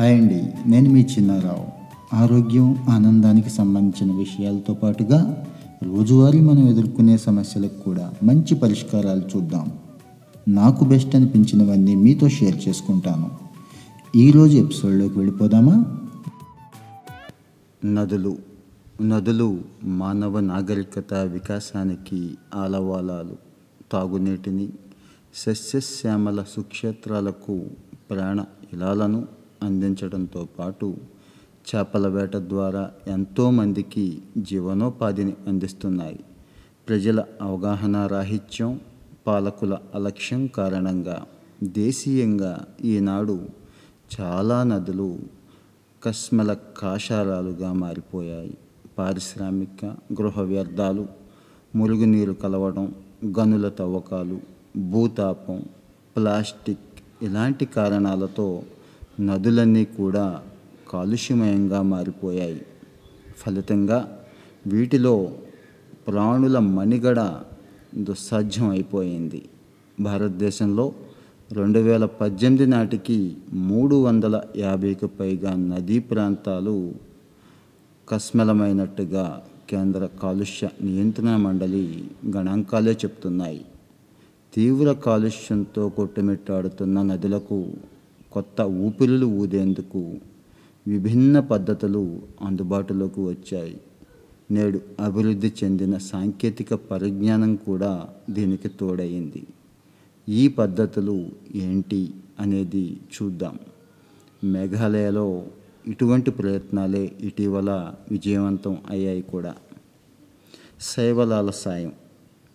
Hi అండి. నేను మీ చిన్నారావు. ఆరోగ్యం ఆనందానికి సంబంధించిన విషయాలతో పాటుగా రోజువారీ మనం ఎదుర్కొనే సమస్యలకు కూడా మంచి పరిష్కారాలు చూద్దాం. నాకు బెస్ట్ అనిపించినవన్నీ మీతో షేర్ చేసుకుంటాను. ఈరోజు ఎపిసోడ్లోకి వెళ్ళిపోదామా? నదులు. నదులు మానవ నాగరికత వికాసానికి ఆలవాలాలు. తాగునీటిని సస్యశ్యామల సుక్షేత్రాలకు ప్రాణ ఇలాలను అందించడంతో పాటు చేపల వేట ద్వారా ఎంతోమందికి జీవనోపాధిని అందిస్తున్నాయి. ప్రజల అవగాహన రాహిత్యం పాలకుల అలక్ష్యం కారణంగా దేశీయంగా ఈనాడు చాలా నదులు కస్మల కాషారాలుగా మారిపోయాయి. పారిశ్రామిక గృహ వ్యర్థాలు మురుగునీరు కలవడం గనుల తవ్వకాలు భూతాపం ప్లాస్టిక్ ఇలాంటి కారణాలతో నదులన్నీ కూడా కాలుష్యమయంగా మారిపోయాయి. ఫలితంగా వీటిలో ప్రాణుల మణిగడ దుస్సాధ్యం అయిపోయింది భారతదేశంలో రెండు వేల పద్దెనిమిది నాటికి మూడు వందల యాభైకి పైగా నదీ ప్రాంతాలు కస్మలమైనట్టుగా కేంద్ర కాలుష్య నియంత్రణ మండలి గణాంకాలే చెప్తున్నాయి. తీవ్ర కాలుష్యంతో కొట్టుమిట్టాడుతున్న నదులకు కొత్త ఊపిరులు ఊదేందుకు విభిన్న పద్ధతులు అందుబాటులోకి వచ్చాయి. నేడు అభివృద్ధి చెందిన సాంకేతిక పరిజ్ఞానం కూడా దీనికి తోడయింది. ఈ పద్ధతులు ఏంటి అనేది చూద్దాం. మేఘాలయలో ఇటువంటి ప్రయత్నాలే ఇటీవల విజయవంతం అయ్యాయి కూడా. శైవలాల సాయం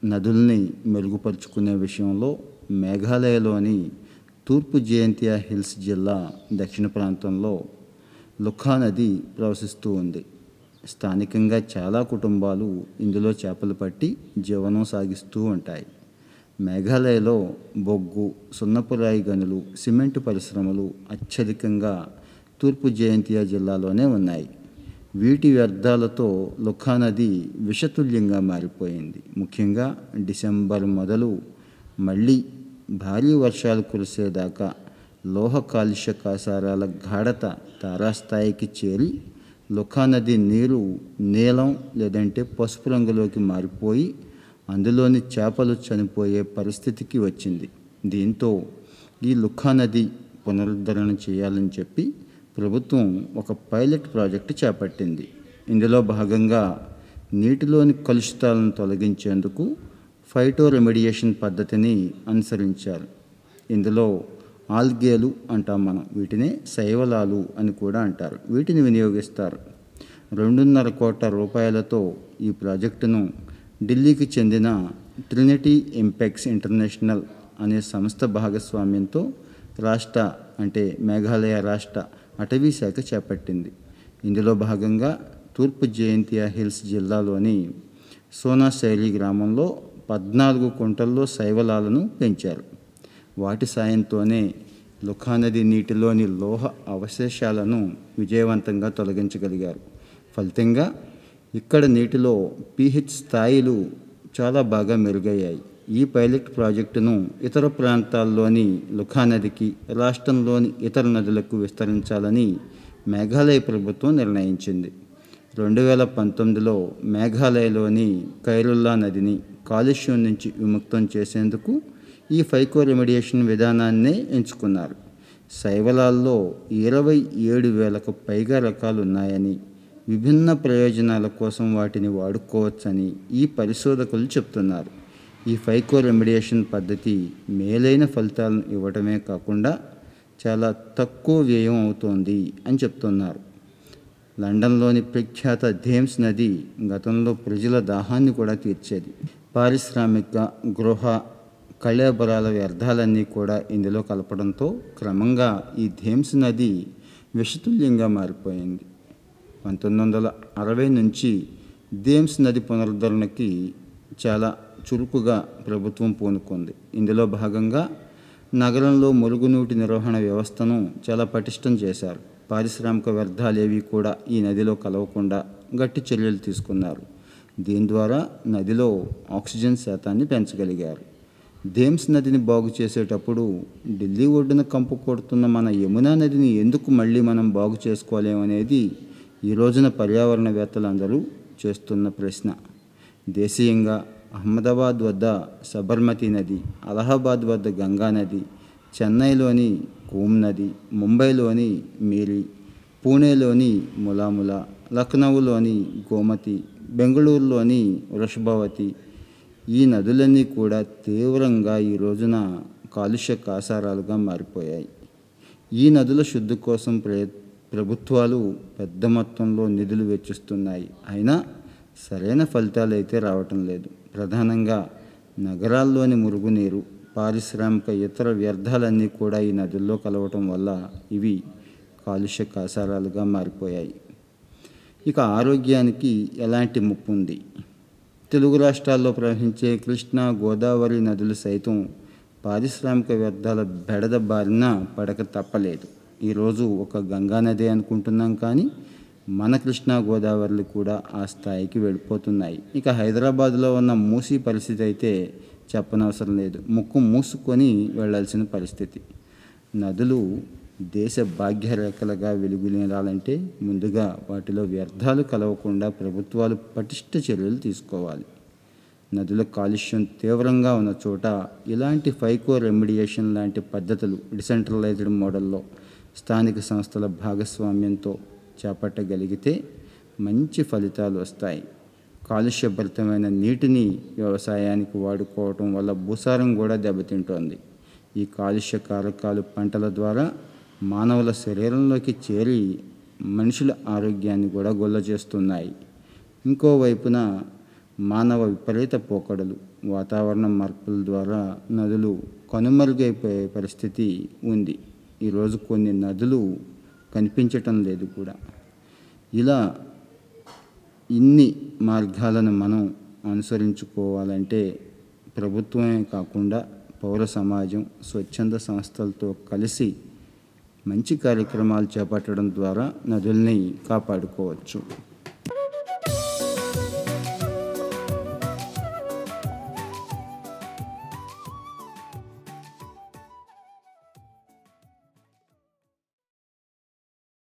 నదుల్ని మెరుగుపరుచుకునే విషయంలో మేఘాలయలోని తూర్పు జయంతియా హిల్స్ జిల్లా దక్షిణ ప్రాంతంలో లుఖా నది ప్రవహిస్తూ ఉంది. స్థానికంగా చాలా కుటుంబాలు ఇందులో చేపలు పట్టి జీవనం సాగిస్తూ ఉంటాయి. మేఘాలయలో బొగ్గు సున్నపురాయి గనులు సిమెంటు పరిశ్రమలు అత్యధికంగా తూర్పు జయంతియా జిల్లాలోనే ఉన్నాయి. వీటి వ్యర్థాలతో లుఖా నది విషతుల్యంగా మారిపోయింది. ముఖ్యంగా డిసెంబర్ మొదలు మళ్ళీ భారీ వర్షాలు కురిసేదాకా లోహ కాలుష్య కాసారాల గాఢత తారాస్థాయికి చేరి లుఖా నది నీరు నీలం లేదంటే పసుపు రంగులోకి మారిపోయి అందులోని చేపలు చనిపోయే పరిస్థితికి వచ్చింది. దీంతో ఈ లుఖా నది పునరుద్ధరణ చేయాలని చెప్పి ప్రభుత్వం ఒక పైలట్ ప్రాజెక్టు చేపట్టింది. ఇందులో భాగంగా నీటిలోని కలుషితాలను తొలగించేందుకు ఫైటో రెమెడియేషన్ పద్ధతిని అనుసరించారు. ఇందులో ఆల్గేలు అంటాం మనం వీటిని శైవలాలు అని కూడా అంటారు. వీటిని వినియోగిస్తారు. రెండున్నర కోట్ల రూపాయలతో ఈ ప్రాజెక్టును ఢిల్లీకి చెందిన ట్రినిటీ ఇంపెక్స్ ఇంటర్నేషనల్ అనే సంస్థ భాగస్వామ్యంతో రాష్ట్ర అంటే మేఘాలయ రాష్ట్ర అటవీ శాఖ చేపట్టింది. ఇందులో భాగంగా తూర్పు జయంతియా హిల్స్ జిల్లాలోని సోనాశైలి గ్రామంలో పద్నాలుగు కుంటల్లో శైవలాలను పెంచారు. వాటి సాయంతోనే లుఖానది నీటిలోని లోహ అవశేషాలను విజయవంతంగా తొలగించగలిగారు. ఫలితంగా ఇక్కడ నీటిలో పీహెచ్ స్థాయిలు చాలా బాగా మెరుగయ్యాయి. ఈ పైలట్ ప్రాజెక్టును ఇతర ప్రాంతాల్లోని లుఖానదికి రాష్ట్రంలోని ఇతర నదులకు విస్తరించాలని మేఘాలయ ప్రభుత్వం నిర్ణయించింది. రెండు వేల పంతొమ్మిదిలో మేఘాలయలోని కైరుల్లా నదిని కాలుష్యం నుంచి విముక్తం చేసేందుకు ఈ ఫైకో రెమెడియేషన్ విధానాన్నే ఎంచుకున్నారు. శైవలాల్లో ఇరవై ఏడు వేలకు పైగా రకాలు ఉన్నాయని విభిన్న ప్రయోజనాల కోసం వాటిని వాడుకోవచ్చని ఈ పరిశోధకులు చెప్తున్నారు. ఈ ఫైకో రెమెడియేషన్ పద్ధతి మేలైన ఫలితాలను ఇవ్వటమే కాకుండా చాలా తక్కువ వ్యయం అవుతోంది అని చెప్తున్నారు. లండన్లోని ప్రఖ్యాత థేమ్స్ నది గతంలో ప్రజల దాహాన్ని కూడా తీర్చేది. పారిశ్రామిక గృహ కళేబరాల వ్యర్థాలన్నీ కూడా ఇందులో కలపడంతో క్రమంగా ఈ థేమ్స్ నది విషతుల్యంగా మారిపోయింది. పంతొమ్మిది వందల అరవై నుంచి థేమ్స్ నది పునరుద్ధరణకి చాలా చురుకుగా ప్రభుత్వం పూనుకుంది. ఇందులో భాగంగా నగరంలో మురుగునీటి నిర్వహణ వ్యవస్థను చాలా పటిష్టం చేశారు. పారిశ్రామిక వ్యర్థాలేవి కూడా ఈ నదిలో కలవకుండా గట్టి చర్యలు తీసుకున్నారు. దీని ద్వారా నదిలో ఆక్సిజన్ శాతాన్ని పెంచగలిగారు. థేమ్స్ నదిని బాగు చేసేటప్పుడు ఢిల్లీ ఒడ్డున కంపు కొడుతున్న మన యమునా నదిని ఎందుకు మళ్ళీ మనం బాగు చేసుకోలేమనేది ఈ రోజున పర్యావరణవేత్తలందరూ చేస్తున్న ప్రశ్న. దేశీయంగా అహ్మదాబాద్ వద్ద సబర్మతి నది అలహాబాద్ వద్ద గంగా నది చెన్నైలోని కూమ్ నది ముంబైలోని మీరి పూణేలోని ములాముల లక్నౌలోని గోమతి బెంగళూరులోని వృషభవతి. ఈ నదులన్నీ కూడా తీవ్రంగా ఈ రోజున కాలుష్య కాసారాలుగా మారిపోయాయి. ఈ నదుల శుద్ధి కోసం ప్రే ప్రభుత్వాలు పెద్ద మొత్తంలో నిధులు వెచ్చిస్తున్నాయి. అయినా సరైన ఫలితాలు అయితే రావటం లేదు. ప్రధానంగా నగరాల్లోని మురుగునీరు పారిశ్రామిక ఇతర వ్యర్థాలన్నీ కూడా ఈ నదుల్లో కలవటం వల్ల ఇవి కాలుష్య కాసారాలుగా మారిపోయాయి. ఇక ఆరోగ్యానికి ఎలాంటి ముప్పు ఉంది తెలుగు రాష్ట్రాల్లో ప్రవహించే కృష్ణా గోదావరి నదులు సైతం పారిశ్రామిక వ్యర్థాల బెడద బారిన పడక తప్పలేదు. ఈరోజు ఒక గంగా నది అనుకుంటున్నాం కానీ మన కృష్ణా గోదావరిలు కూడా ఆ స్థాయికి వెళ్ళిపోతున్నాయి. ఇక హైదరాబాద్లో ఉన్న మూసీ పరిస్థితి అయితే చెప్పనవసరం లేదు. ముక్కు మూసుకొని వెళ్ళాల్సిన పరిస్థితి. నదులు దేశ భాగ్యరేఖలుగా వెలుగునేలాలంటే ముందుగా వాటిలో వ్యర్థాలు కలవకుండా ప్రభుత్వాలు పటిష్ట చర్యలు తీసుకోవాలి. నదుల కాలుష్యం తీవ్రంగా ఉన్న చోట ఇలాంటి ఫైకో రెమిడియేషన్ లాంటి పద్ధతులు డిసెంట్రలైజ్డ్ మోడల్లో స్థానిక సంస్థల భాగస్వామ్యంతో చేపట్టగలిగితే మంచి ఫలితాలు వస్తాయి. కాలుష్యభరితమైన నీటిని వ్యవసాయానికి వాడుకోవటం వల్ల భూసారం కూడా దెబ్బతింటోంది. ఈ కాలుష్య కారకాలు పంటల ద్వారా మానవుల శరీరంలోకి చేరి మనుషుల ఆరోగ్యాన్ని కూడా గొల్ల చేస్తున్నాయి. ఇంకోవైపున మానవ విపరీత పోకడలు వాతావరణ మార్పుల ద్వారా నదులు కనుమరుగైపోయే పరిస్థితి ఉంది. ఈరోజు కొన్ని నదులు కనిపించటం లేదు కూడా. ఇలా ఇన్ని మార్గాలను మనం అనుసరించుకోవాలంటే ప్రభుత్వమే కాకుండా పౌర సమాజం స్వచ్ఛంద సంస్థలతో కలిసి మంచి కార్యక్రమాలు చేపట్టడం ద్వారా నదుల్ని కాపాడుకోవచ్చు.